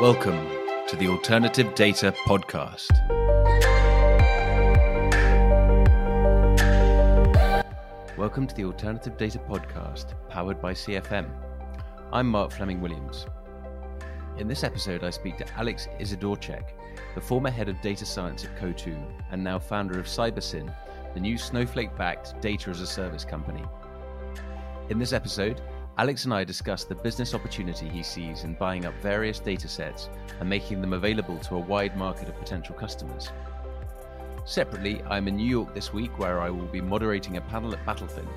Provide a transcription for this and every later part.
Welcome to the Alternative Data Podcast. Welcome to the Alternative Data Podcast, powered by CFM. I'm Mark Fleming Williams. In this episode, I speak to Alex Izydorczyk, the former head of data science at Coatue and now founder of CyberSyn, the new Snowflake backed data as a service company. In this episode, Alex and I discuss the business opportunity he sees in buying up various data sets and making them available to a wide market of potential customers. Separately, I'm in New York this week where I will be moderating a panel at Battlefin,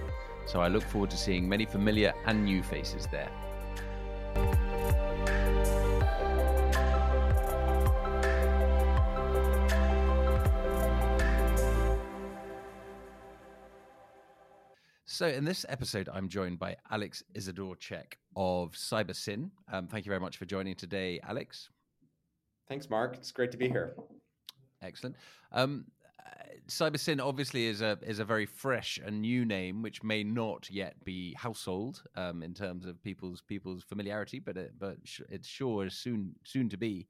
so I look forward to seeing many familiar and new faces there. So, in this episode, I'm joined by Alex Izydorczyk of CyberSyn. Um, thank you very much for joining today, Alex. Thanks, Mark. It's great to be here. Excellent. Um, CyberSyn obviously is a is a very fresh and new name, which may not yet be household um, in terms of people's people's familiarity, but it, but it's sure soon soon to be.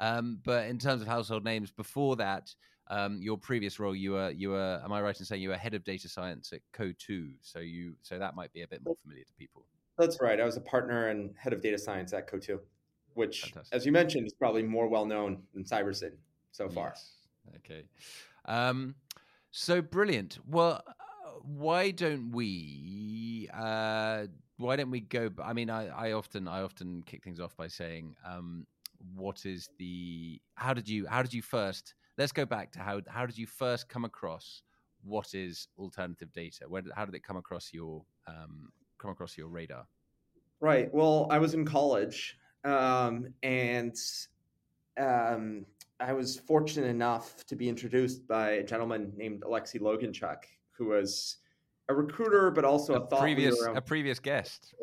Um, but in terms of household names, before that, um, your previous role, you were you were. Am I right in saying you were head of data science at Coatue? So you so that might be a bit more familiar to people. That's right. I was a partner and head of data science at Coatue, which, Fantastic. as you mentioned, is probably more well known than CyberSyn so far. Yes. Okay. Um, so brilliant. Well, why don't we? Uh, why don't we go? I mean, I, I often I often kick things off by saying, um, what is the? How did you? How did you first? Let's go back to how how did you first come across what is alternative data? Where how did it come across your um, come across your radar? Right. Well, I was in college, um, and um, I was fortunate enough to be introduced by a gentleman named Alexei Loganchuk, who was a recruiter, but also a, a previous a previous guest.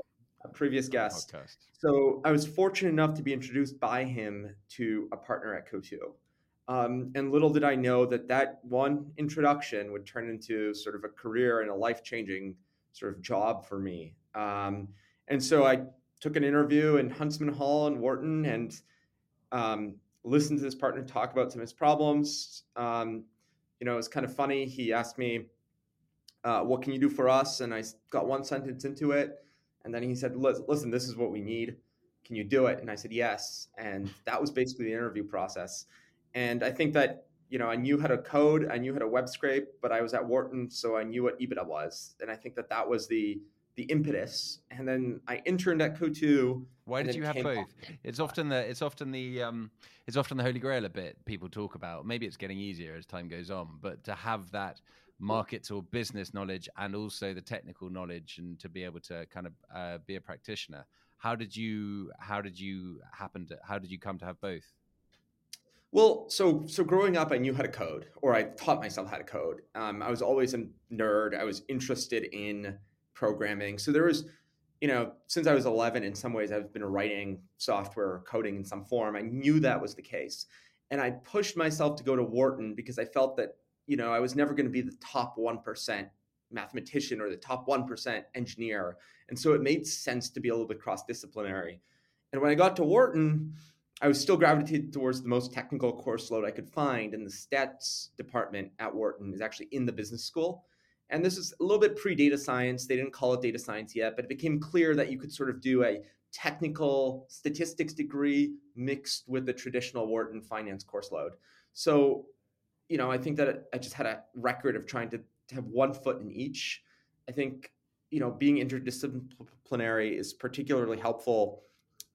A previous guest. So I was fortunate enough to be introduced by him to a partner at Coatue. Um, and little did I know that that one introduction would turn into sort of a career and a life changing sort of job for me. Um, and so I took an interview in Huntsman Hall in Wharton and um, listened to this partner talk about some of his problems. Um, you know, it was kind of funny. He asked me, uh, What can you do for us? And I got one sentence into it. And then he said, Listen, this is what we need. Can you do it? And I said, Yes. And that was basically the interview process. And I think that, you know, I knew how to code, I knew how to web scrape, but I was at Wharton, so I knew what EBITDA was. And I think that that was the the impetus. And then I interned at Coatue. Why did you have both? It's often the it's often the um it's often the holy grail a bit people talk about. Maybe it's getting easier as time goes on, but to have that market or business knowledge and also the technical knowledge and to be able to kind of uh, be a practitioner. How did you how did you happen to how did you come to have both? Well, so so growing up, I knew how to code, or I taught myself how to code. Um, I was always a nerd. I was interested in programming. So there was, you know, since I was 11, in some ways, I've been writing software or coding in some form. I knew that was the case, and I pushed myself to go to Wharton because I felt that you know I was never going to be the top one percent mathematician or the top one percent engineer, and so it made sense to be a little bit cross disciplinary. And when I got to Wharton I was still gravitated towards the most technical course load I could find, and the stats department at Wharton is actually in the business school. And this is a little bit pre data science. They didn't call it data science yet, but it became clear that you could sort of do a technical statistics degree mixed with the traditional Wharton finance course load. So, you know, I think that I just had a record of trying to, to have one foot in each. I think, you know, being interdisciplinary is particularly helpful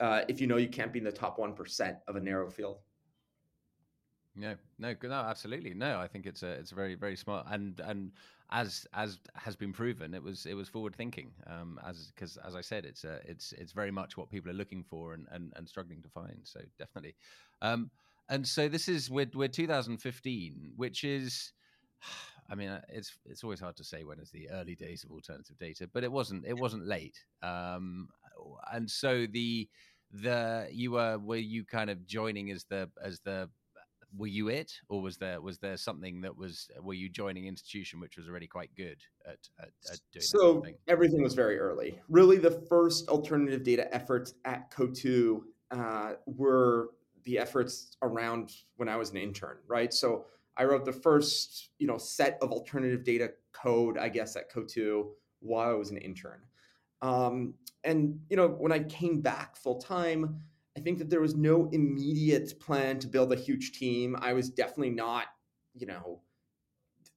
uh, if you know you can't be in the top 1% of a narrow field. No, no, no, absolutely, no. I think it's a it's a very very smart and and as as has been proven, it was it was forward thinking. Um, as because as I said, it's a it's it's very much what people are looking for and and, and struggling to find. So definitely, um, and so this is we're we're 2015, which is. I mean, uh, it's it's always hard to say when it's the early days of alternative data, but it wasn't it wasn't late. Um, and so the the you were were you kind of joining as the as the were you it or was there was there something that was were you joining institution which was already quite good at, at, at doing so everything was very early really the first alternative data efforts at coatue uh, were the efforts around when I was an intern, right? So I wrote the first, you know, set of alternative data code, I guess, at Coatue while I was an intern. Um, and you know, when I came back full time, I think that there was no immediate plan to build a huge team. I was definitely not, you know,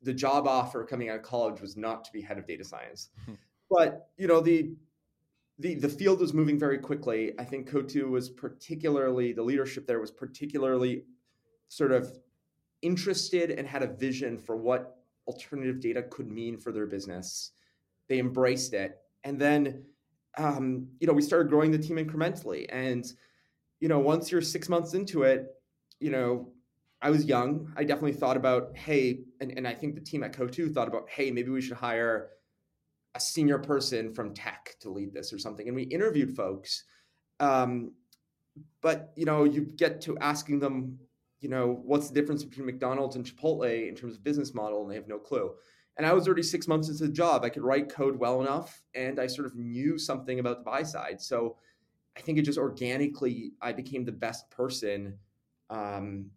the job offer coming out of college was not to be head of data science. Hmm. but you know, the the the field was moving very quickly. I think Coatue was particularly the leadership there was particularly sort of interested and had a vision for what alternative data could mean for their business. They embraced it, and then um, you know we started growing the team incrementally. And you know once you're six months into it, you know I was young. I definitely thought about hey, and, and I think the team at Coatue thought about hey maybe we should hire a senior person from tech to lead this or something. And we interviewed folks. Um, but you know, you get to asking them, you know, what's the difference between McDonald's and Chipotle in terms of business model, and they have no clue. And I was already six months into the job. I could write code well enough, and I sort of knew something about the buy side. So I think it just organically, I became the best person um,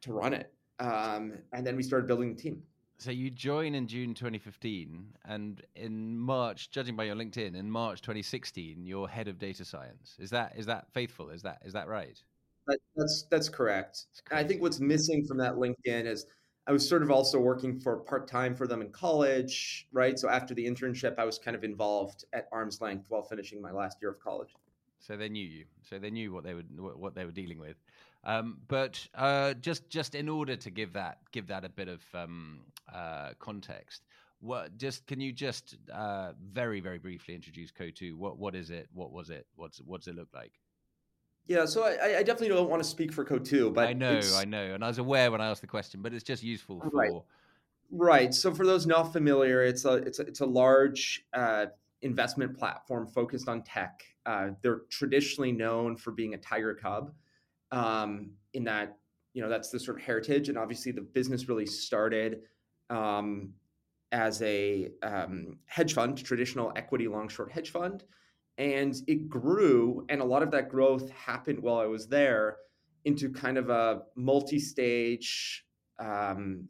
to run it. Um, and then we started building the team so you join in June 2015, and in March, judging by your LinkedIn, in March 2016, you're head of data science. Is that is that faithful? Is that is that right? That, that's that's correct. I think what's missing from that LinkedIn is I was sort of also working for part time for them in college, right? So after the internship, I was kind of involved at arm's length while finishing my last year of college. So they knew you. So they knew what they would what they were dealing with. Um, but uh, just just in order to give that give that a bit of um, uh, context, what just can you just uh, very very briefly introduce Coatue? What what is it? What was it? What's what does it look like? Yeah, so I, I definitely don't want to speak for Coatue, but I know, I know, and I was aware when I asked the question, but it's just useful for. Right. Right. So for those not familiar, it's a it's a, it's a large uh, investment platform focused on tech. Uh, they're traditionally known for being a tiger cub um, in that you know that's the sort of heritage and obviously the business really started um, as a um, hedge fund traditional equity long short hedge fund and it grew and a lot of that growth happened while i was there into kind of a multi-stage um,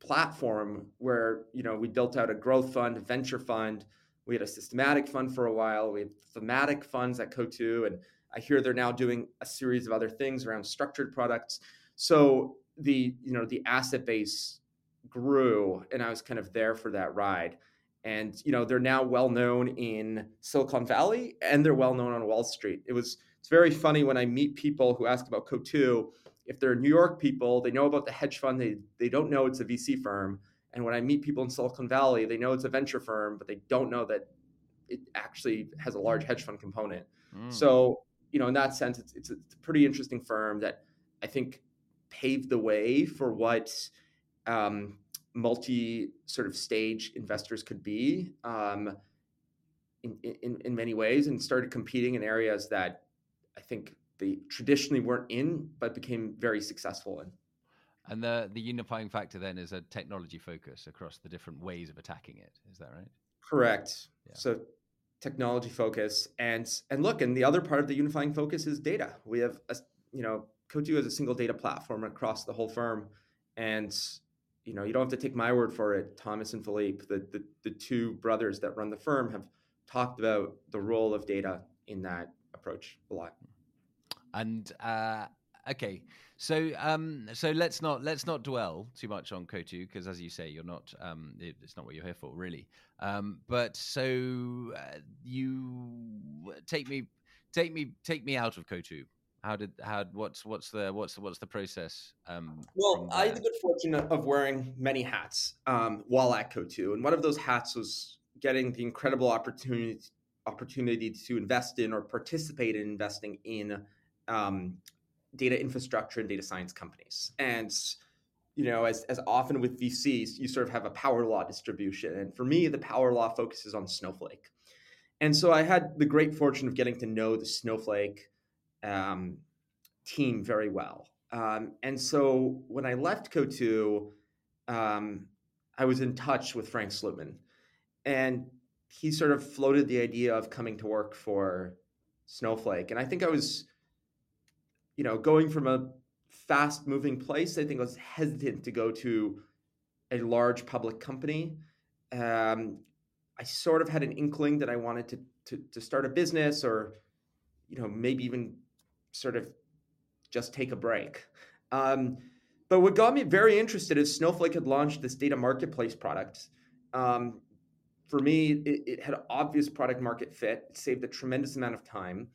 platform where you know we built out a growth fund a venture fund we had a systematic fund for a while we had thematic funds at coatue and I hear they're now doing a series of other things around structured products. So the you know the asset base grew, and I was kind of there for that ride. And you know they're now well known in Silicon Valley, and they're well known on Wall Street. It was it's very funny when I meet people who ask about Coatue. If they're New York people, they know about the hedge fund. They they don't know it's a VC firm. And when I meet people in Silicon Valley, they know it's a venture firm, but they don't know that it actually has a large hedge fund component. Mm. So you know, in that sense, it's, it's, a, it's a pretty interesting firm that I think paved the way for what um, multi sort of stage investors could be um, in, in, in many ways and started competing in areas that I think they traditionally weren't in, but became very successful in. And the the unifying factor then is a technology focus across the different ways of attacking it. Is that right? Correct. Yeah. So technology focus and and look and the other part of the unifying focus is data we have a, you know coatue has a single data platform across the whole firm and you know you don't have to take my word for it thomas and philippe the, the, the two brothers that run the firm have talked about the role of data in that approach a lot and uh, okay so um, so let's not let's not dwell too much on Coatue because, as you say, you're not um, it, it's not what you're here for, really. Um, but so uh, you take me take me take me out of Coatue. How did how what's what's the what's what's the process? Um, well, I had the good fortune of wearing many hats um, while at Coatue, and one of those hats was getting the incredible opportunity opportunity to invest in or participate in investing in um, data infrastructure and data science companies. And you know, as, as often with VCs, you sort of have a power law distribution. And for me, the power law focuses on Snowflake. And so I had the great fortune of getting to know the Snowflake um, team very well. Um, and so when I left Coatue, um, I was in touch with Frank Slootman. And he sort of floated the idea of coming to work for Snowflake. And I think I was you know, going from a fast moving place, I think I was hesitant to go to a large public company. Um, I sort of had an inkling that I wanted to, to, to start a business or, you know, maybe even sort of just take a break. Um, but what got me very interested is Snowflake had launched this data marketplace product. Um, for me, it, it, had obvious product market fit. It saved a tremendous amount of time.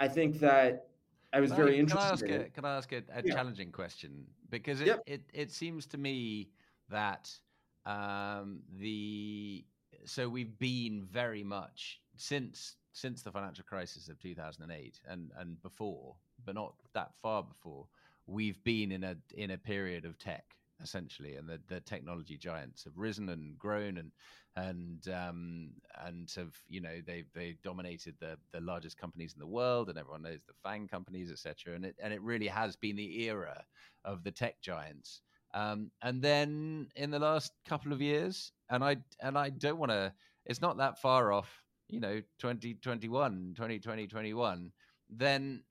I think that I was can very I, interested. Can I ask, in a, can I ask a, a yeah. challenging question? Because it, yep. it, it seems to me that um, the so we've been very much since since the financial crisis of 2008 and and before, but not that far before. We've been in a in a period of tech essentially, and the, the technology giants have risen and grown and and um, and have you know they they dominated the the largest companies in the world, and everyone knows the FANG companies, etc. And it and it really has been the era of the tech giants. Um, and then in the last couple of years, and I and I don't want to. It's not that far off, you know, 2021, 2020, 21. Then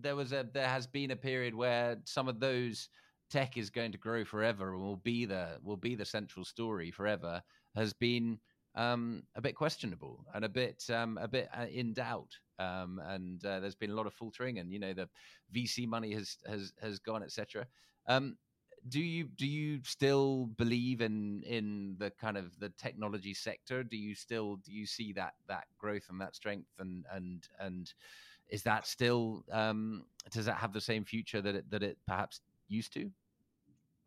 there was a there has been a period where some of those tech is going to grow forever and will be the will be the central story forever has been um, a bit questionable and a bit um, a bit uh, in doubt. Um, and uh, there's been a lot of faltering, and you know the VC money has has has gone, etc. Um, do you do you still believe in in the kind of the technology sector? Do you still do you see that that growth and that strength and and and is that still um, does that have the same future that it that it perhaps used to?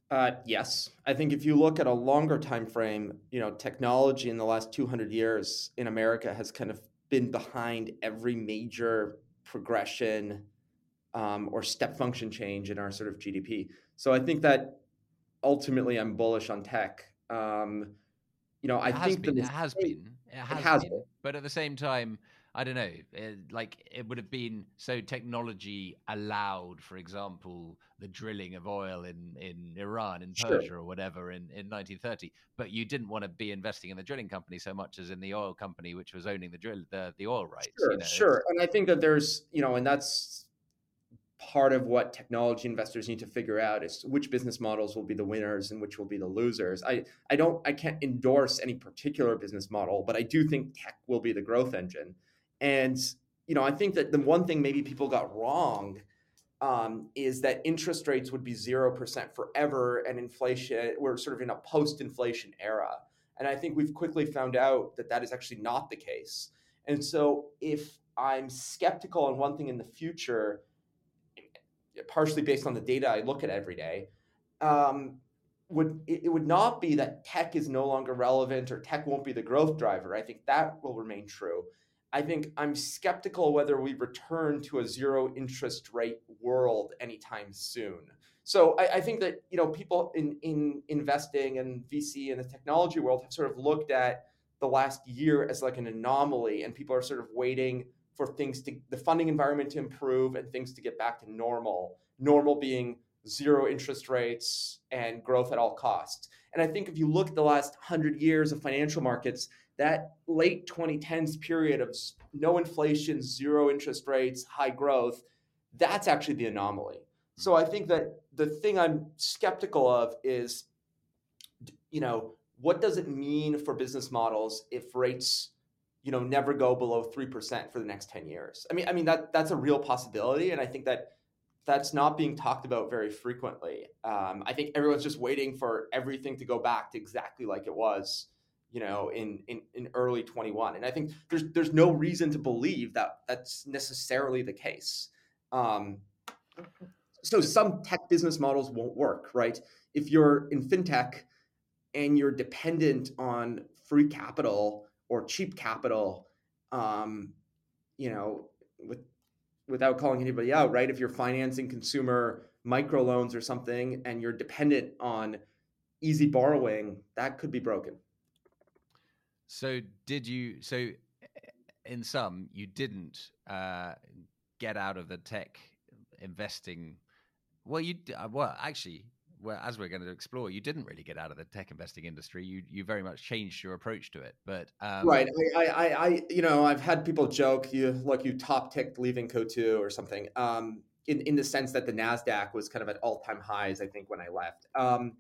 Uh, yes, I think if you look at a longer time frame, you know, technology in the last 200 years in America has kind of been behind every major progression um, or step function change in our sort of GDP. So I think that ultimately I'm bullish on tech. Um, you know, I think been, that it has been, it has, it has been. been. but at the same time, I don't know, it, like it would have been so technology allowed, for example, the drilling of oil in, in Iran, in Persia, Sure. or whatever in, in 1930. But you didn't want to be investing in the drilling company so much as in the oil company, which was owning the drill the, the oil rights. Sure, you know, sure. And I think that there's, you know, and that's part of what technology investors need to figure out is which business models will be the winners and which will be the losers. I, I don't I can't endorse any particular business model, but I do think tech will be the growth engine. And you know, I think that the one thing maybe people got wrong um, is that interest rates would be zero percent forever, and inflation we're sort of in a post-inflation era. And I think we've quickly found out that that is actually not the case. And so, if I'm skeptical on one thing in the future, partially based on the data I look at every day, um, would it, would not be that tech is no longer relevant or tech won't be the growth driver. I think that will remain true. I think I'm skeptical whether we return to a zero interest rate world anytime soon. So I, I think that you know people in in investing and VC in the technology world have sort of looked at the last year as like an anomaly, and people are sort of waiting for things to the funding environment to improve and things to get back to normal. Normal being zero interest rates and growth at all costs. And I think if you look at the last 100 years of financial markets, that late 2010s period of no inflation, zero interest rates, high growth, that's actually the anomaly. So I think that the thing I'm skeptical of is, you know, what does it mean for business models if rates, you know, never go below three percent for the next 10 years? I mean, I mean that that's a real possibility, and I think that that's not being talked about very frequently. Um, I think everyone's just waiting for everything to go back to exactly like it was, you know, in in, in early 21. And I think there's there's no reason to believe that that's necessarily the case. Um, so some tech business models won't work, right? If you're in fintech and you're dependent on free capital or cheap capital, um, you know, with without calling anybody out, right? If you're financing consumer microloans or something and you're dependent on easy borrowing, that could be broken. So did you? So in some, you didn't uh, get out of the tech investing. Well, you well actually, well as we're going to explore, you didn't really get out of the tech investing industry. You you very much changed your approach to it. But um, right, I, I, I, you know, I've had people joke, you like you top ticked leaving Coatue or something. Um, in in the sense that the Nasdaq was kind of at all time highs. I think when I left, um,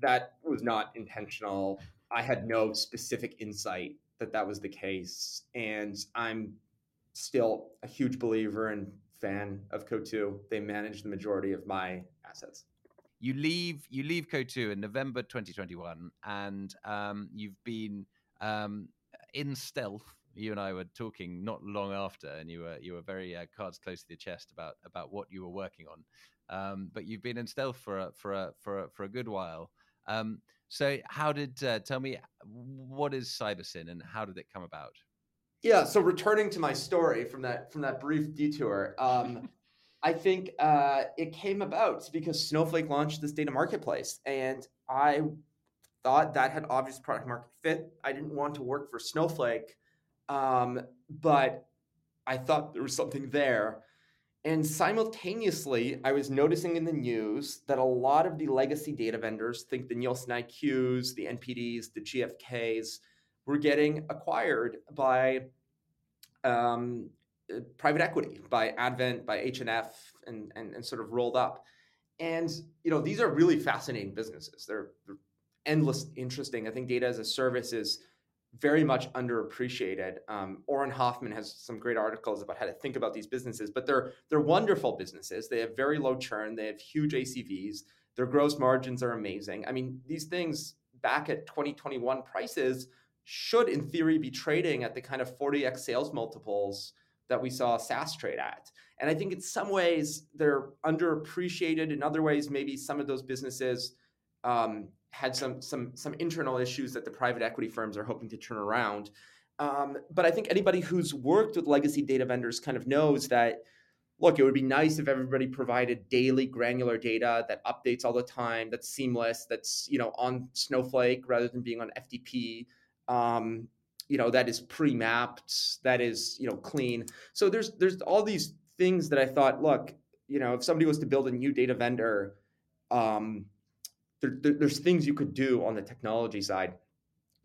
that was not intentional. I had no specific insight that that was the case, and I'm still a huge believer and fan of Coatue. They manage the majority of my assets. You leave you leave Coatue in November 2021, and um, you've been um, in stealth you and I were talking not long after, and you were you were very uh, cards close to the chest about about what you were working on. Um, but you've been in stealth for a for a for a, for a good while. Um, so how did uh, tell me what is CyberSyn and how did it come about? Yeah, so returning to my story from that from that brief detour, um, I think uh, it came about because Snowflake launched this data marketplace, and I thought that had obvious product market fit. I didn't want to work for Snowflake um, but I thought there was something there. And simultaneously, I was noticing in the news that a lot of the legacy data vendors, think the Nielsen IQs, the NPDs, the GfKs, were getting acquired by um, private equity, by Advent, by H&F, and, and sort of rolled up. And you know, these are really fascinating businesses. They're, they're endless interesting. I think data as a service is very much underappreciated. Um, Auren Hoffman has some great articles about how to think about these businesses, but they're they're wonderful businesses. They have very low churn. They have huge ACVs. Their gross margins are amazing. I mean, these things back at 2021 prices should, in theory, be trading at the kind of 40x sales multiples that we saw SaaS trade at. And I think in some ways they're underappreciated. In other ways, maybe some of those businesses um, had some some some internal issues that the private equity firms are hoping to turn around. Um, but I think anybody who's worked with legacy data vendors kind of knows that look, it would be nice if everybody provided daily granular data that updates all the time, that's seamless, that's you know on Snowflake rather than being on FTP. Um, you know that is pre-mapped, that is you know clean. So there's there's all these things that I thought, look, you know, if somebody was to build a new data vendor, um, there, there, there's things you could do on the technology side.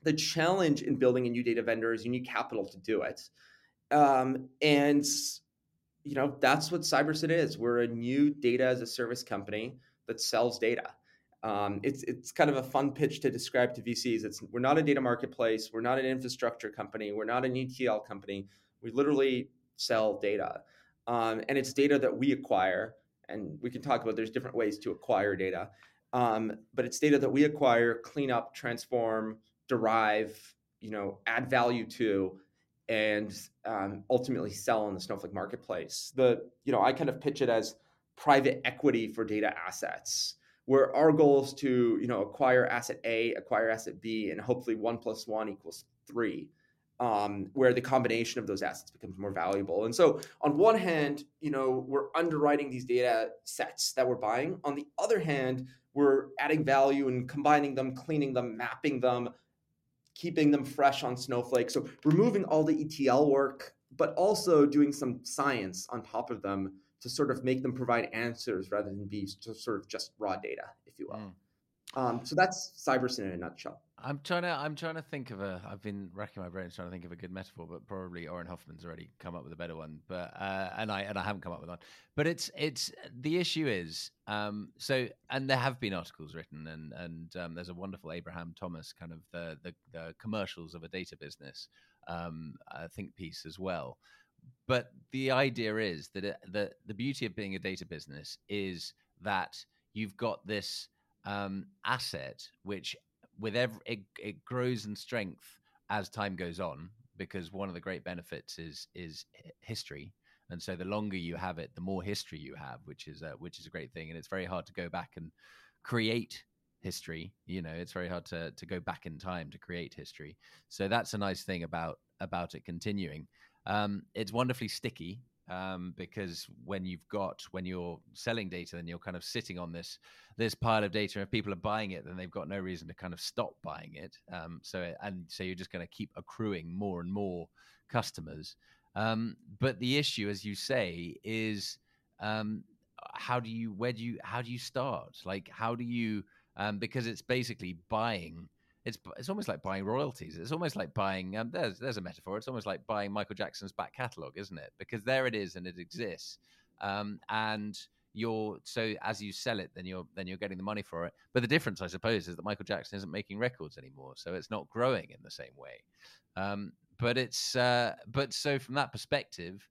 The challenge in building a new data vendor is you need capital to do it. Um, and you know that's what CyberSyn is. We're a new data as a service company that sells data. Um, it's it's kind of a fun pitch to describe to VCs. It's we're not a data marketplace. We're not an infrastructure company. We're not an ETL company. We literally sell data, um, and it's data that we acquire. And we can talk about there's different ways to acquire data. Um, but it's data that we acquire, clean up, transform, derive, you know, add value to, and um, ultimately sell on the Snowflake marketplace. The you know I kind of pitch it as private equity for data assets, where our goal is to you know acquire asset A, acquire asset B, and hopefully one plus one equals three. Um, where the combination of those assets becomes more valuable. And so, on one hand, you know, we're underwriting these data sets that we're buying. On the other hand, we're adding value and combining them, cleaning them, mapping them, keeping them fresh on Snowflake. So removing all the ETL work, but also doing some science on top of them to sort of make them provide answers rather than be sort of just raw data, if you will. Mm. Um, so that's CyberSyn in a nutshell. I'm trying to I'm trying to think of a I've been racking my brains trying to think of a good metaphor, but probably Auren Hoffman's already come up with a better one. But uh, and I and I haven't come up with one. But it's it's the issue is um, so and there have been articles written and and um, there's a wonderful Abraham Thomas kind of the the, the commercials of a data business um, I think piece as well. But the idea is that it, the the beauty of being a data business is that you've got this um, asset which with every it, it grows in strength as time goes on because one of the great benefits is is history. And so the longer you have it the more history you have which is a, which is a great thing. And it's very hard to go back and create history you know it's very hard to to go back in time to create history. So that's a nice thing about about it continuing um, it's wonderfully sticky um, because when you've got when you're selling data, then you're kind of sitting on this this pile of data. And if people are buying it, then they've got no reason to kind of stop buying it. Um, so and so you're just going to keep accruing more and more customers. Um, but the issue, as you say, is um, how do you where do you how do you start? Like how do you um, because it's basically buying it's it's almost like buying royalties. It's almost like buying. Um, there's there's a metaphor. It's almost like buying Michael Jackson's back catalogue, isn't it? Because there it is and it exists. um, and you're so as you sell it then you're then you're getting the money for it but the difference i suppose is that michael jackson isn't making records anymore so it's not growing in the same way um, but it's uh, but so from that perspective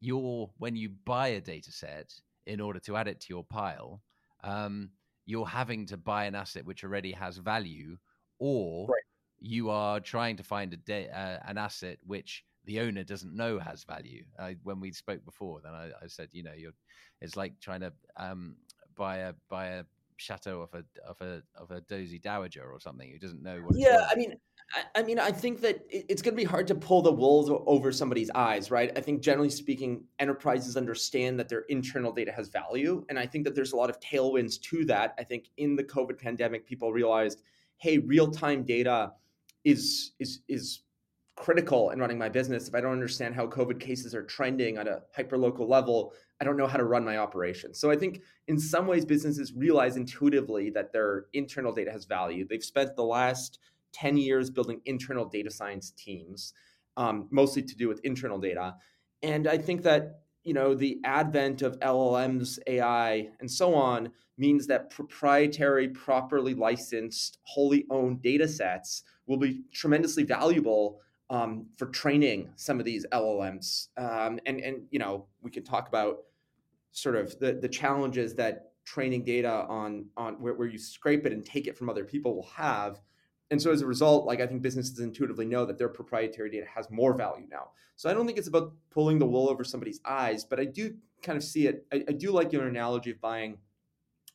you're when you buy a data set in order to add it to your pile um, you're having to buy an asset which already has value or right. you are trying to find a de- uh, an asset which the owner doesn't know has value. Uh, when we spoke before, then I, I, said, you know, you're, it's like trying to um, buy a buy a chateau of a of a of a dozy dowager or something who doesn't know what. Yeah, I mean, I, I, mean, I think that it's going to be hard to pull the wool over somebody's eyes, right? I think generally speaking, enterprises understand that their internal data has value, and I think that there's a lot of tailwinds to that. I think in the COVID pandemic, people realized, hey, real time data is is is critical in running my business. If I don't understand how COVID cases are trending at a hyper local level, I don't know how to run my operation. So I think in some ways, businesses realize intuitively that their internal data has value. They've spent the last 10 years building internal data science teams, um, mostly to do with internal data. And I think that you know the advent of LLMs, AI, and so on means that proprietary, properly licensed, wholly owned data sets will be tremendously valuable um, for training some of these LLMs. Um, and and you know we can talk about sort of the the challenges that training data on on where, where you scrape it and take it from other people will have. And so as a result, like I think businesses intuitively know that their proprietary data has more value now. So I don't think it's about pulling the wool over somebody's eyes, but I do kind of see it. I, I do like your analogy of buying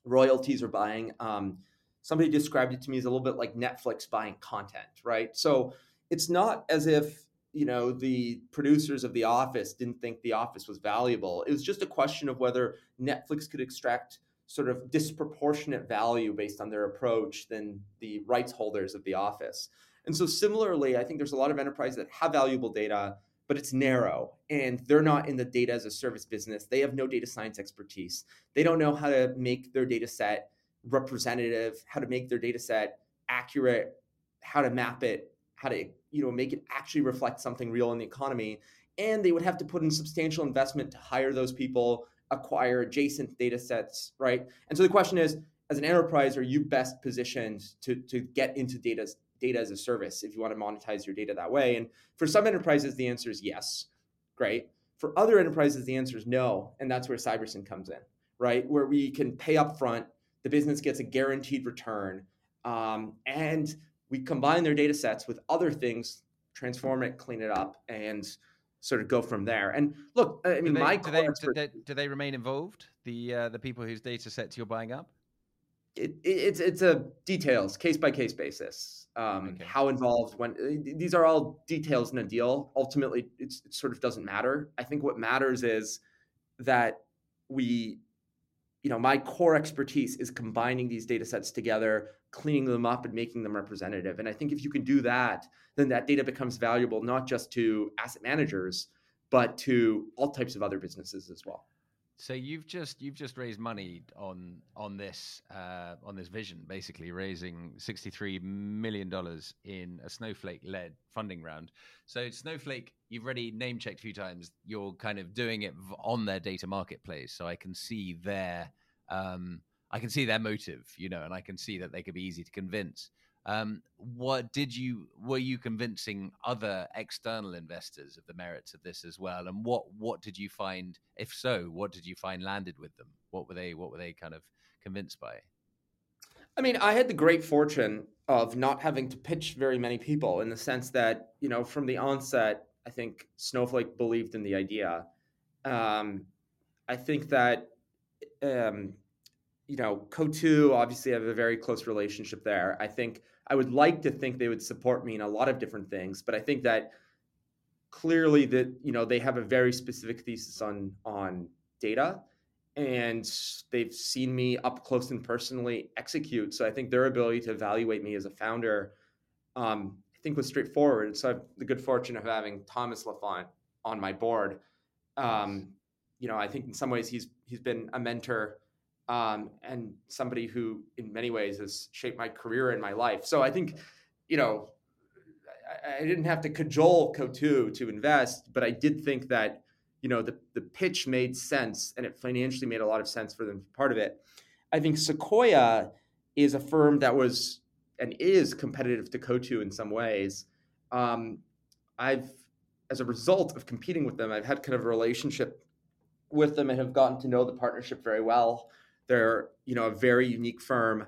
royalties or buying. Um, somebody described it to me as a little bit like Netflix buying content, right? So it's not as if you know the producers of the office didn't think the office was valuable it was just a question of whether netflix could extract sort of disproportionate value based on their approach than the rights holders of the office. And so similarly i think there's a lot of enterprises that have valuable data but it's narrow and they're not in the data as a service business. They have no data science expertise. They don't know how to make their data set representative how to make their data set accurate how to map it how to you know make it actually reflect something real in the economy. And they would have to put in substantial investment to hire those people acquire adjacent data sets right? And so the question is as an enterprise are you best positioned to, to get into data, data as a service if you want to monetize your data that way? And for some enterprises the answer is yes great. For other enterprises the answer is no and that's where cybersyn comes in right? Where we can pay up front the business gets a guaranteed return um, and we combine their data sets with other things, transform it, clean it up, and sort of go from there. And look, I mean, do they, my do they, do they, do they remain involved? The uh, the people whose data sets you're buying up? It, it, it's it's a details case by case basis. Um, okay. How involved? When uh, these are all details in a deal. Ultimately, it sort of doesn't matter. I think what matters is that we you know my core expertise is combining these data sets together cleaning them up and making them representative. And i think if you can do that then that data becomes valuable not just to asset managers but to all types of other businesses as well so you've just you've just raised money on on this uh, on this vision, basically raising sixty three million dollars in a Snowflake led funding round. So Snowflake, you've already name checked a few times. You're kind of doing it on their data marketplace, so I can see their um, I can see their motive, you know, and I can see that they could be easy to convince. Um, what did you were you convincing other external investors of the merits of this as well? And what what did you find? If so, what did you find landed with them? What were they what were they kind of convinced by? I mean, I had the great fortune of not having to pitch very many people in the sense that you know from the onset, I think Snowflake believed in the idea. Um, I think that um, you know, Coatue obviously have a very close relationship there. I think I would like to think they would support me in a lot of different things, but I think that clearly that you know they have a very specific thesis on on data and they've seen me up close and personally execute. So i think their ability to evaluate me as a founder um, i think was straightforward. So i have the good fortune of having thomas laffont on my board. Um, you know i think in some ways he's he's been a mentor um, and somebody who, in many ways, has shaped my career and my life. So I think, you know, I, I didn't have to cajole Coatue to invest, but I did think that, you know the the pitch made sense and it financially made a lot of sense for them part of it. I think Sequoia is a firm that was and is competitive to Coatue in some ways. Um, I've, as a result of competing with them, I've had kind of a relationship with them and have gotten to know the partnership very well. They're, you know, a very unique firm.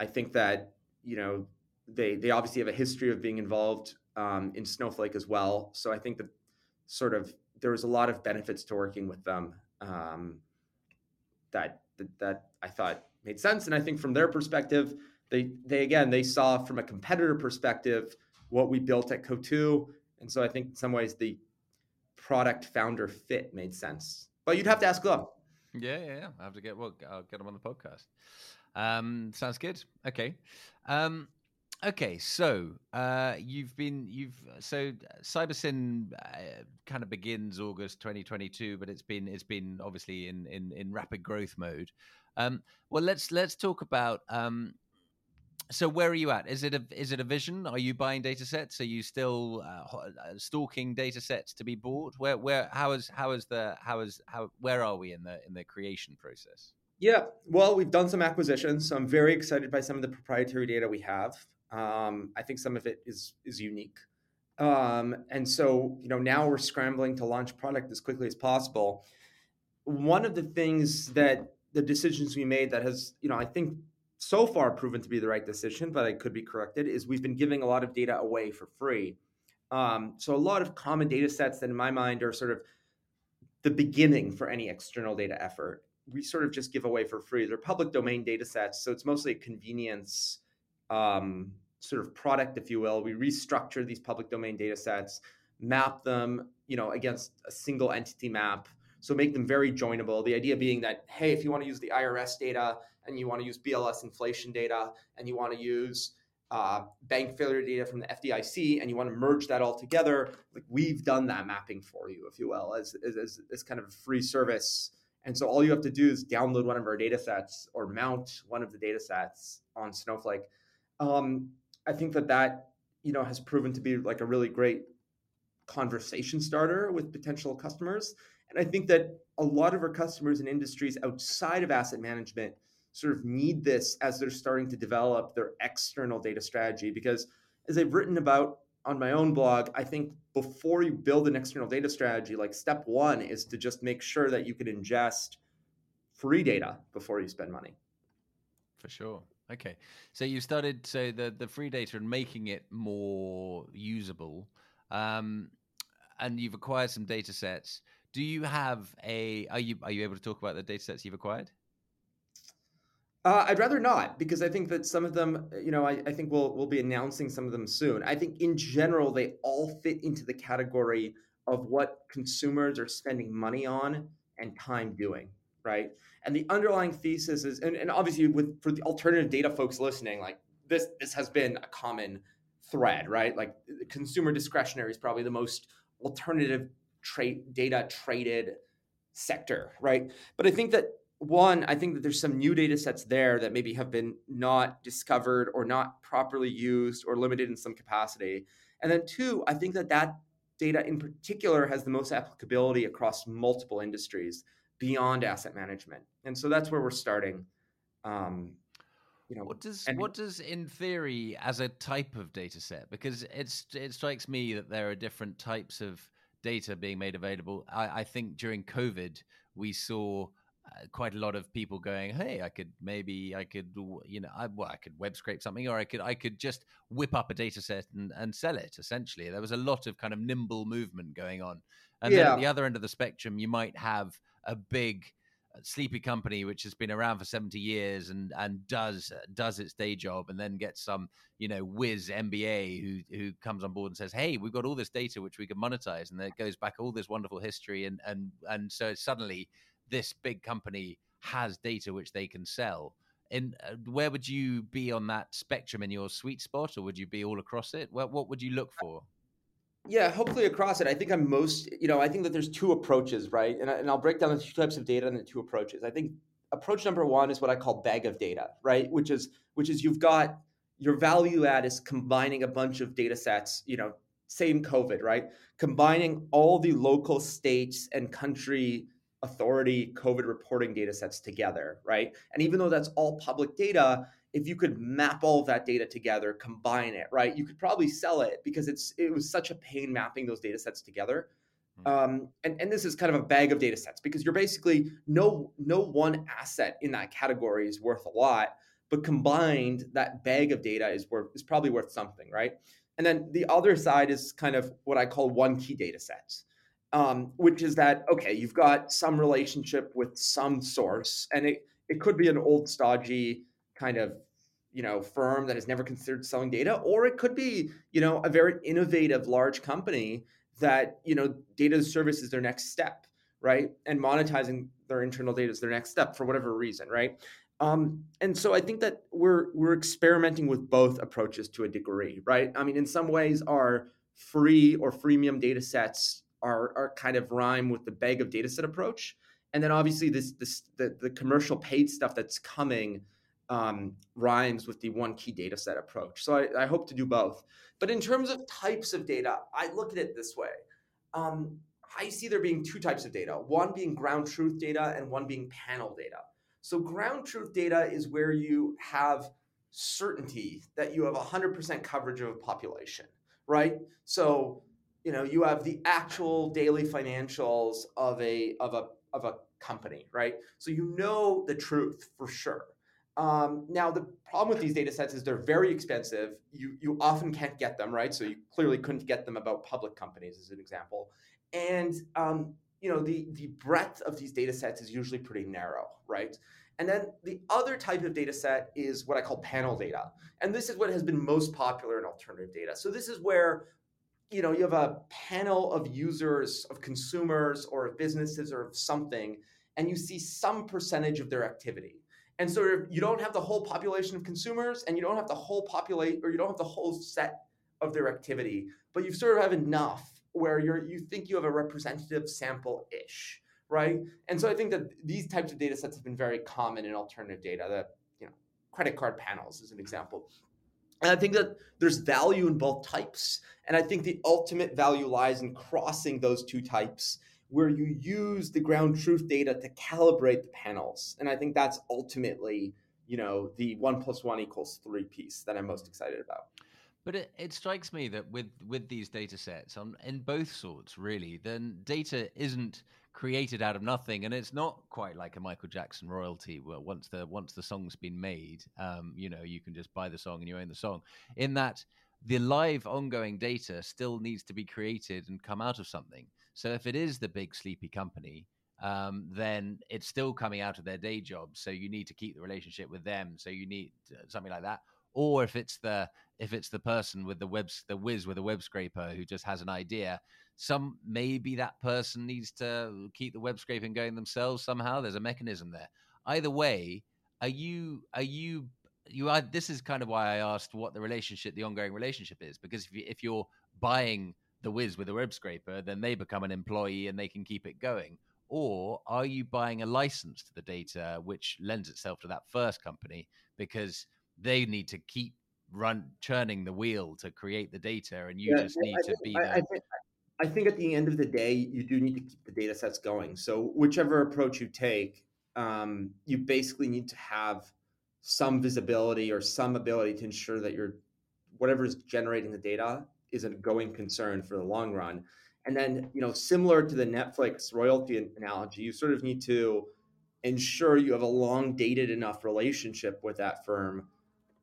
I think that, you know, they they obviously have a history of being involved um, in Snowflake as well. So I think that sort of there was a lot of benefits to working with them um, that, that that I thought made sense. And I think from their perspective, they they again they saw from a competitor perspective what we built at Coatue, and so I think in some ways the product founder fit made sense. But you'd have to ask them. Yeah, yeah, yeah. I have to get well. I'll get them on the podcast. Um, sounds good. Okay. Um, okay. So uh, you've been you've so Cybersyn uh, kind of begins August 2022, but it's been it's been obviously in in in rapid growth mode. Um, well, let's let's talk about um, so where are you at? Is it a is it a vision? Are you buying data sets? Are you still uh, uh, stalking data sets to be bought? Where where how is how is the how is how where are we in the in the creation process? Yeah, well, we've done some acquisitions, so I'm very excited by some of the proprietary data we have. Um, I think some of it is is unique, um, and so you know now we're scrambling to launch product as quickly as possible. One of the things that the decisions we made that has you know I think so far proven to be the right decision, but I could be corrected, is we've been giving a lot of data away for free. Um, so a lot of common data sets that in my mind are sort of the beginning for any external data effort. We sort of just give away for free. They're public domain data sets, so it's mostly a convenience um, sort of product, if you will. We restructure these public domain data sets, map them, you know, against a single entity map. So make them very joinable. The idea being that, hey, if you want to use the IRS data and you want to use BLS inflation data and you want to use uh, bank failure data from the FDIC and you want to merge that all together, like we've done that mapping for you, if you will, as, as, as kind of a free service. And so all you have to do is download one of our data sets or mount one of the data sets on Snowflake. Um, I think that that you know has proven to be like a really great conversation starter with potential customers. And I think that a lot of our customers in industries outside of asset management sort of need this as they're starting to develop their external data strategy. Because as I've written about on my own blog, I think before you build an external data strategy, like step one is to just make sure that you can ingest free data before you spend money. For sure. Okay. So you started so the the free data and making it more usable. Um, and you've acquired some data sets. Do you have a are you are you able to talk about the data sets you've acquired? Uh, I'd rather not because I think that some of them, you know, I, I, think we'll we'll be announcing some of them soon. I think in general they all fit into the category of what consumers are spending money on and time doing, right? And the underlying thesis is, and, and obviously with for the alternative data folks listening, like this this has been a common thread, right? Like consumer discretionary is probably the most alternative trade data traded sector, right? But I think that one, I think that there's some new data sets there that maybe have been not discovered or not properly used or limited in some capacity. And then two, I think that that data in particular has the most applicability across multiple industries beyond asset management. And so that's where we're starting. Um, you know, what does and, what does in theory as a type of data set? Because it's it strikes me that there are different types of data being made available. I, I think during COVID we saw uh, quite a lot of people going, "Hey, I could maybe I could you know I, well I could web scrape something, or I could I could just whip up a data set and, and sell it." Essentially, there was a lot of kind of nimble movement going on, and yeah. then at the other end of the spectrum, you might have a big uh, sleepy company which has been around for 70 years and and does does its day job and then gets some you know whiz mba who who comes on board and says hey we've got all this data which we can monetize and then it goes back all this wonderful history and and and so suddenly this big company has data which they can sell. And uh, where would you be on that spectrum in your sweet spot, or would you be all across it? What what would you look for? Yeah, hopefully across it. I think I'm most, you know, I think that there's two approaches, right? And, I, and I'll break down the two types of data and the two approaches. I think approach number one is what I call bag of data, right? Which is which is you've got your value add is combining a bunch of data sets, you know, same COVID, right? Combining all the local states and country authority COVID reporting data sets together, right? And even though that's all public data, if you could map all of that data together, combine it, right? You could probably sell it because it's it was such a pain mapping those data sets together. Hmm. Um, and, and this is kind of a bag of data sets because you're basically no no one asset in that category is worth a lot, but combined that bag of data is worth is probably worth something, right? And then the other side is kind of what I call one key data sets, um, which is that, okay, you've got some relationship with some source, and it, it could be an old, stodgy kind of you know firm that has never considered selling data or it could be you know a very innovative large company that you know data service is their next step right and monetizing their internal data is their next step for whatever reason right um, and so I think that we're we're experimenting with both approaches to a degree, right? I mean, in some ways, our free or freemium data sets are are kind of rhyme with the bag of data set approach, and then obviously this this the, the commercial paid stuff that's coming um, rhymes with the one key data set approach. So I, I, hope to do both. But in terms of types of data, I look at it this way. Um, I see there being two types of data: one being ground truth data, and one being panel data. So ground truth data is where you have certainty that you have 100% coverage of a population, right? So, you know, you have the actual daily financials of a of a of a company, right? So you know the truth for sure. Um, now the problem with these data sets is they're very expensive. You you often can't get them, right? So you clearly couldn't get them about public companies, as an example. And um, you know the the breadth of these data sets is usually pretty narrow right and then the other type of data set is what i call panel data and this is what has been most popular in alternative data so this is where you know you have a panel of users of consumers or of businesses or of something and you see some percentage of their activity. And so you don't have the whole population of consumers and you don't have the whole populate or you don't have the whole set of their activity but you sort of have enough where you're you think you have a representative sample ish right? And so i think that these types of data sets have been very common in alternative data. That you know credit card panels is an example and i think that there's value in both types. And i think the ultimate value lies in crossing those two types where you use the ground truth data to calibrate the panels. And i think that's ultimately you know the one plus one equals three piece that i'm most excited about. But it, it strikes me that with with these data sets on in both sorts, really, then data isn't created out of nothing, and it's not quite like a Michael Jackson royalty where once the once the song's been made, um, you know, you can just buy the song and you own the song. In that the live ongoing data still needs to be created and come out of something. So if it is the big sleepy company, um, then it's still coming out of their day job. So you need to keep the relationship with them. So you need uh, something like that or if it's the if it's the person with the web the whiz with a web scraper who just has an idea some maybe that person needs to keep the web scraping going themselves somehow there's a mechanism there. Either way are you are you you are this is kind of why i asked what the relationship the ongoing relationship is because if, you, if you're buying the whiz with a web scraper then they become an employee and they can keep it going. Or are you buying a license to the data which lends itself to that first company because they need to keep run churning the wheel to create the data and you yeah, just need I to think, be I, I, think, I think at the end of the day you do need to keep the data sets going. So whichever approach you take um, you basically need to have some visibility or some ability to ensure that your whatever is generating the data is a going concern for the long run. And then you know similar to the netflix royalty analogy you sort of need to ensure you have a long dated enough relationship with that firm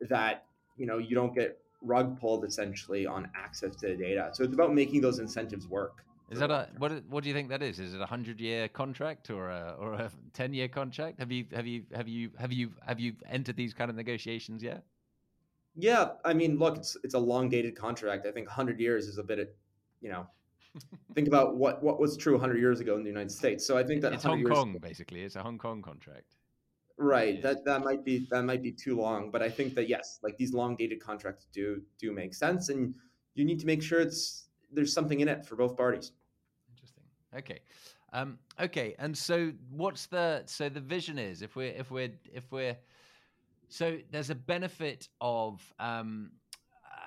that you know you don't get rug pulled essentially on access to the data. So it's about making those incentives work. Is that a what? What do you think that is? Is it a hundred year contract or a or a ten year contract? Have you have you have you have you have you entered these kind of negotiations yet? Yeah, I mean, look, it's it's a long dated contract. I think hundred years is a bit, of, you know, think about what what was true hundred years ago in the United States. So I think that it's Hong Kong basically. It's a Hong Kong contract. Right. That that might be that might be too long, but I think that yes, like these long dated contracts do do make sense, and you need to make sure it's there's something in it for both parties. Interesting. Okay. Um, okay. And so, what's the so the vision is if we're if we're if we're so there's a benefit of um,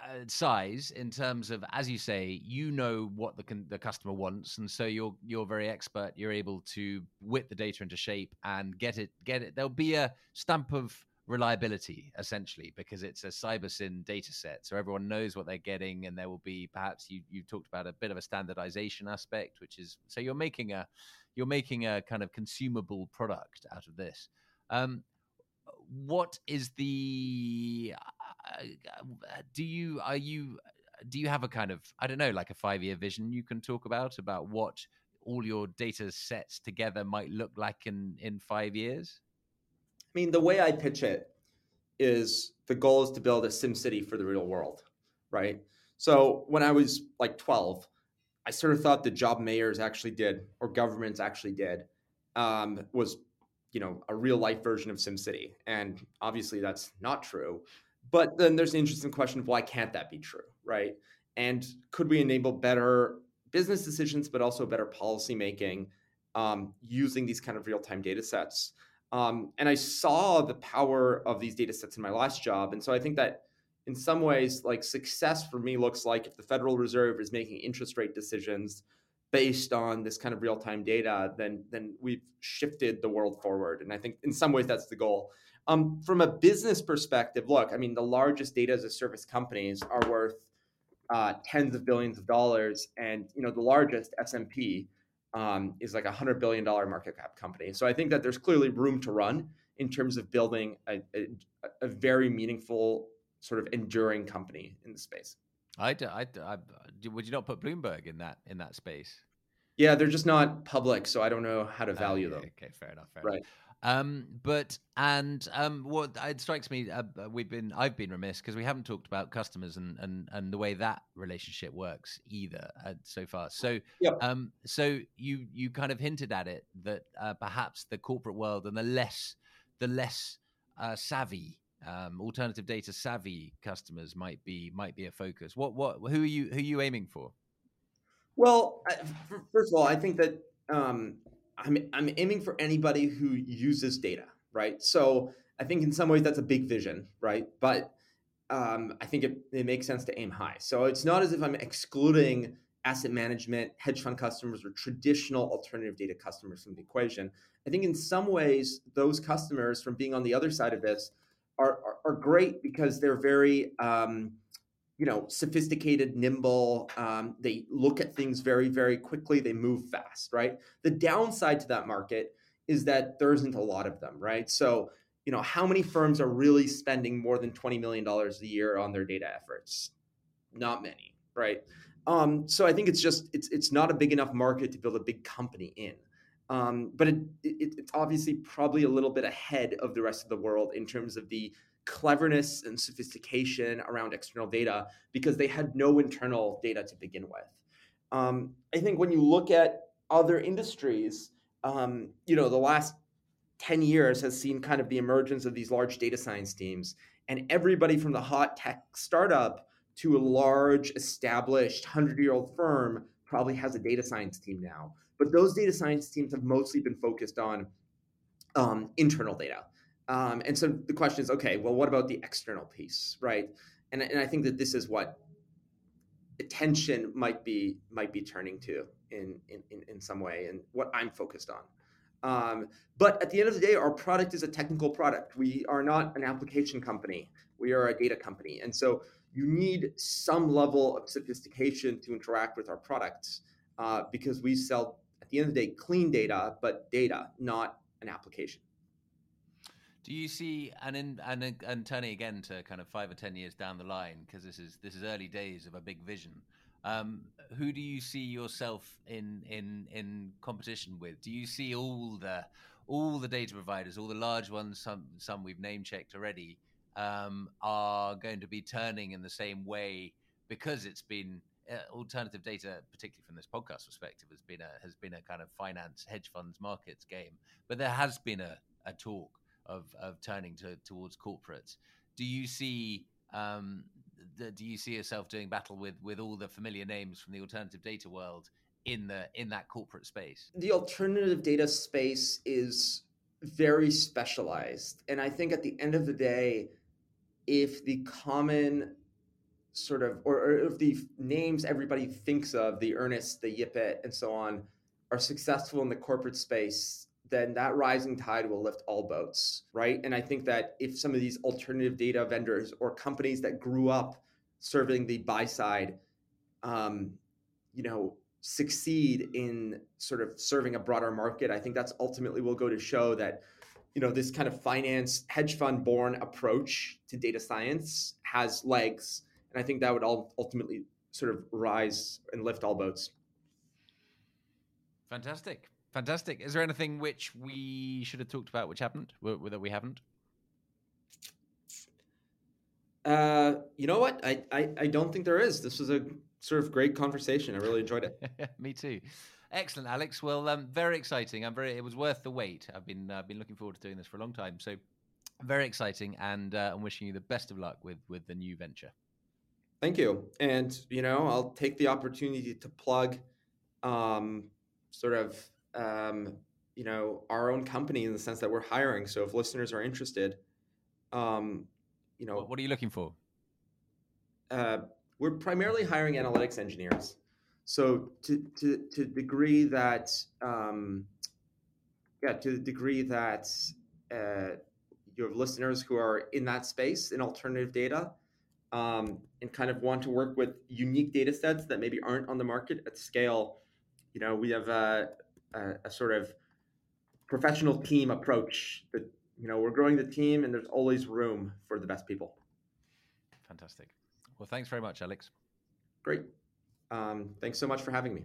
uh, size in terms of, as you say, you know what the the customer wants, and so you're you're very expert. You're able to whip the data into shape and get it get it. There'll be a stamp of reliability essentially because it's a cybersyn data set so everyone knows what they're getting and there will be perhaps you you talked about a bit of a standardization aspect which is so you're making a you're making a kind of consumable product out of this um, what is the do you are you do you have a kind of i don't know like a five year vision you can talk about about what all your data sets together might look like in in five years i mean the way i pitch it is the goal is to build a sim city for the real world right so when i was like 12 i sort of thought the job mayors actually did or governments actually did um, was you know a real life version of SimCity, and obviously that's not true. But then there's an interesting question of why can't that be true, right? And could we enable better business decisions, but also better policy making um, using these kind of real time data sets? Um, and I saw the power of these data sets in my last job, and so I think that in some ways, like success for me looks like if the Federal Reserve is making interest rate decisions based on this kind of real-time data, then then we've shifted the world forward. And I think in some ways that's the goal. Um, from a business perspective, look, I mean, the largest data as a service companies are worth uh, tens of billions of dollars, and you know the largest S&P um, is like a hundred billion dollar market cap company. So I think that there's clearly room to run in terms of building a, a, a very meaningful, sort of enduring company in the space. I, I, I, would you not put Bloomberg in that in that space? Yeah, they're just not public, so I don't know how to oh, value them. Okay, fair enough. Fair right. Enough. Um, but and um, what it strikes me, uh, uh, we've been I've been remiss because we haven't talked about customers and and and the way that relationship works either uh, so far. So yep. um, so you you kind of hinted at it that uh, perhaps the corporate world and the less the less uh, savvy um, alternative data savvy customers might be might be a focus. What what who are you who are you aiming for? Well, first of all, I think that um, I'm I'm aiming for anybody who uses data, right? So I think in some ways that's a big vision, right? But um, I think it, it makes sense to aim high. So it's not as if I'm excluding asset management, hedge fund customers, or traditional alternative data customers from the equation. I think in some ways those customers, from being on the other side of this, are, are, are great because they're very um, you know sophisticated nimble um, they look at things very very quickly they move fast right? The downside to that market is that there isn't a lot of them right? So you know how many firms are really spending more than 20 million dollars a year on their data efforts? Not many right? Um, so i think it's just it's it's not a big enough market to build a big company in um, but it, it, it's obviously probably a little bit ahead of the rest of the world in terms of the cleverness and sophistication around external data because they had no internal data to begin with. Um, I think when you look at other industries, um, you know, the last 10 years has seen kind of the emergence of these large data science teams. And everybody from the hot tech startup to a large established 100 year old firm probably has a data science team now. But those data science teams have mostly been focused on um, internal data. Um, and so the question is, okay, well, what about the external piece, right? And, and I think that this is what attention might be might be turning to in in, in some way, and what I'm focused on. Um, but at the end of the day, our product is a technical product. We are not an application company. We are a data company, and so you need some level of sophistication to interact with our products uh, because we sell the end of the day clean data, but data, not an application. Do you see and in and and turning again to kind of five or ten years down the line because this is this is early days of a big vision. Um, who do you see yourself in in in competition with? Do you see all the all the data providers, all the large ones, some some we've name checked already, um, are going to be turning in the same way because it's been uh, alternative data, particularly from this podcast perspective, has been a has been a kind of finance hedge funds markets game, but there has been a, a talk of of turning to towards corporates. Do you see um, the, do you see yourself doing battle with with all the familiar names from the alternative data world in the in that corporate space? The alternative data space is very specialized, and I think at the end of the day, if the common sort of, or, or if the names everybody thinks of, the Earnest, the Yipit, and so on, are successful in the corporate space, then that rising tide will lift all boats, right? And I think that if some of these alternative data vendors or companies that grew up serving the buy side, um, you know, succeed in sort of serving a broader market, I think that's ultimately will go to show that you know this kind of finance hedge fund born approach to data science has legs and i think that would all ultimately sort of rise and lift all boats fantastic fantastic is there anything which we should have talked about which happened that we haven't uh, you know what I, I i don't think there is this was a sort of great conversation i really enjoyed it me too Excellent, Alex. Well, um, very exciting. I'm very. It was worth the wait. I've been uh, been looking forward to doing this for a long time. So, very exciting, and uh, I'm wishing you the best of luck with with the new venture. Thank you. And you know, I'll take the opportunity to plug, um, sort of, um, you know, our own company in the sense that we're hiring. So, if listeners are interested, um, you know, what, are you looking for? Uh, we're primarily hiring analytics engineers. So to to to the degree that um, yeah, to the degree that uh, you have listeners who are in that space in alternative data um, and kind of want to work with unique data sets that maybe aren't on the market at scale, you know, we have a, a, a sort of professional team approach that you know we're growing the team and there's always room for the best people. Fantastic. Well, thanks very much, Alex. Great. Um, thanks so much for having me.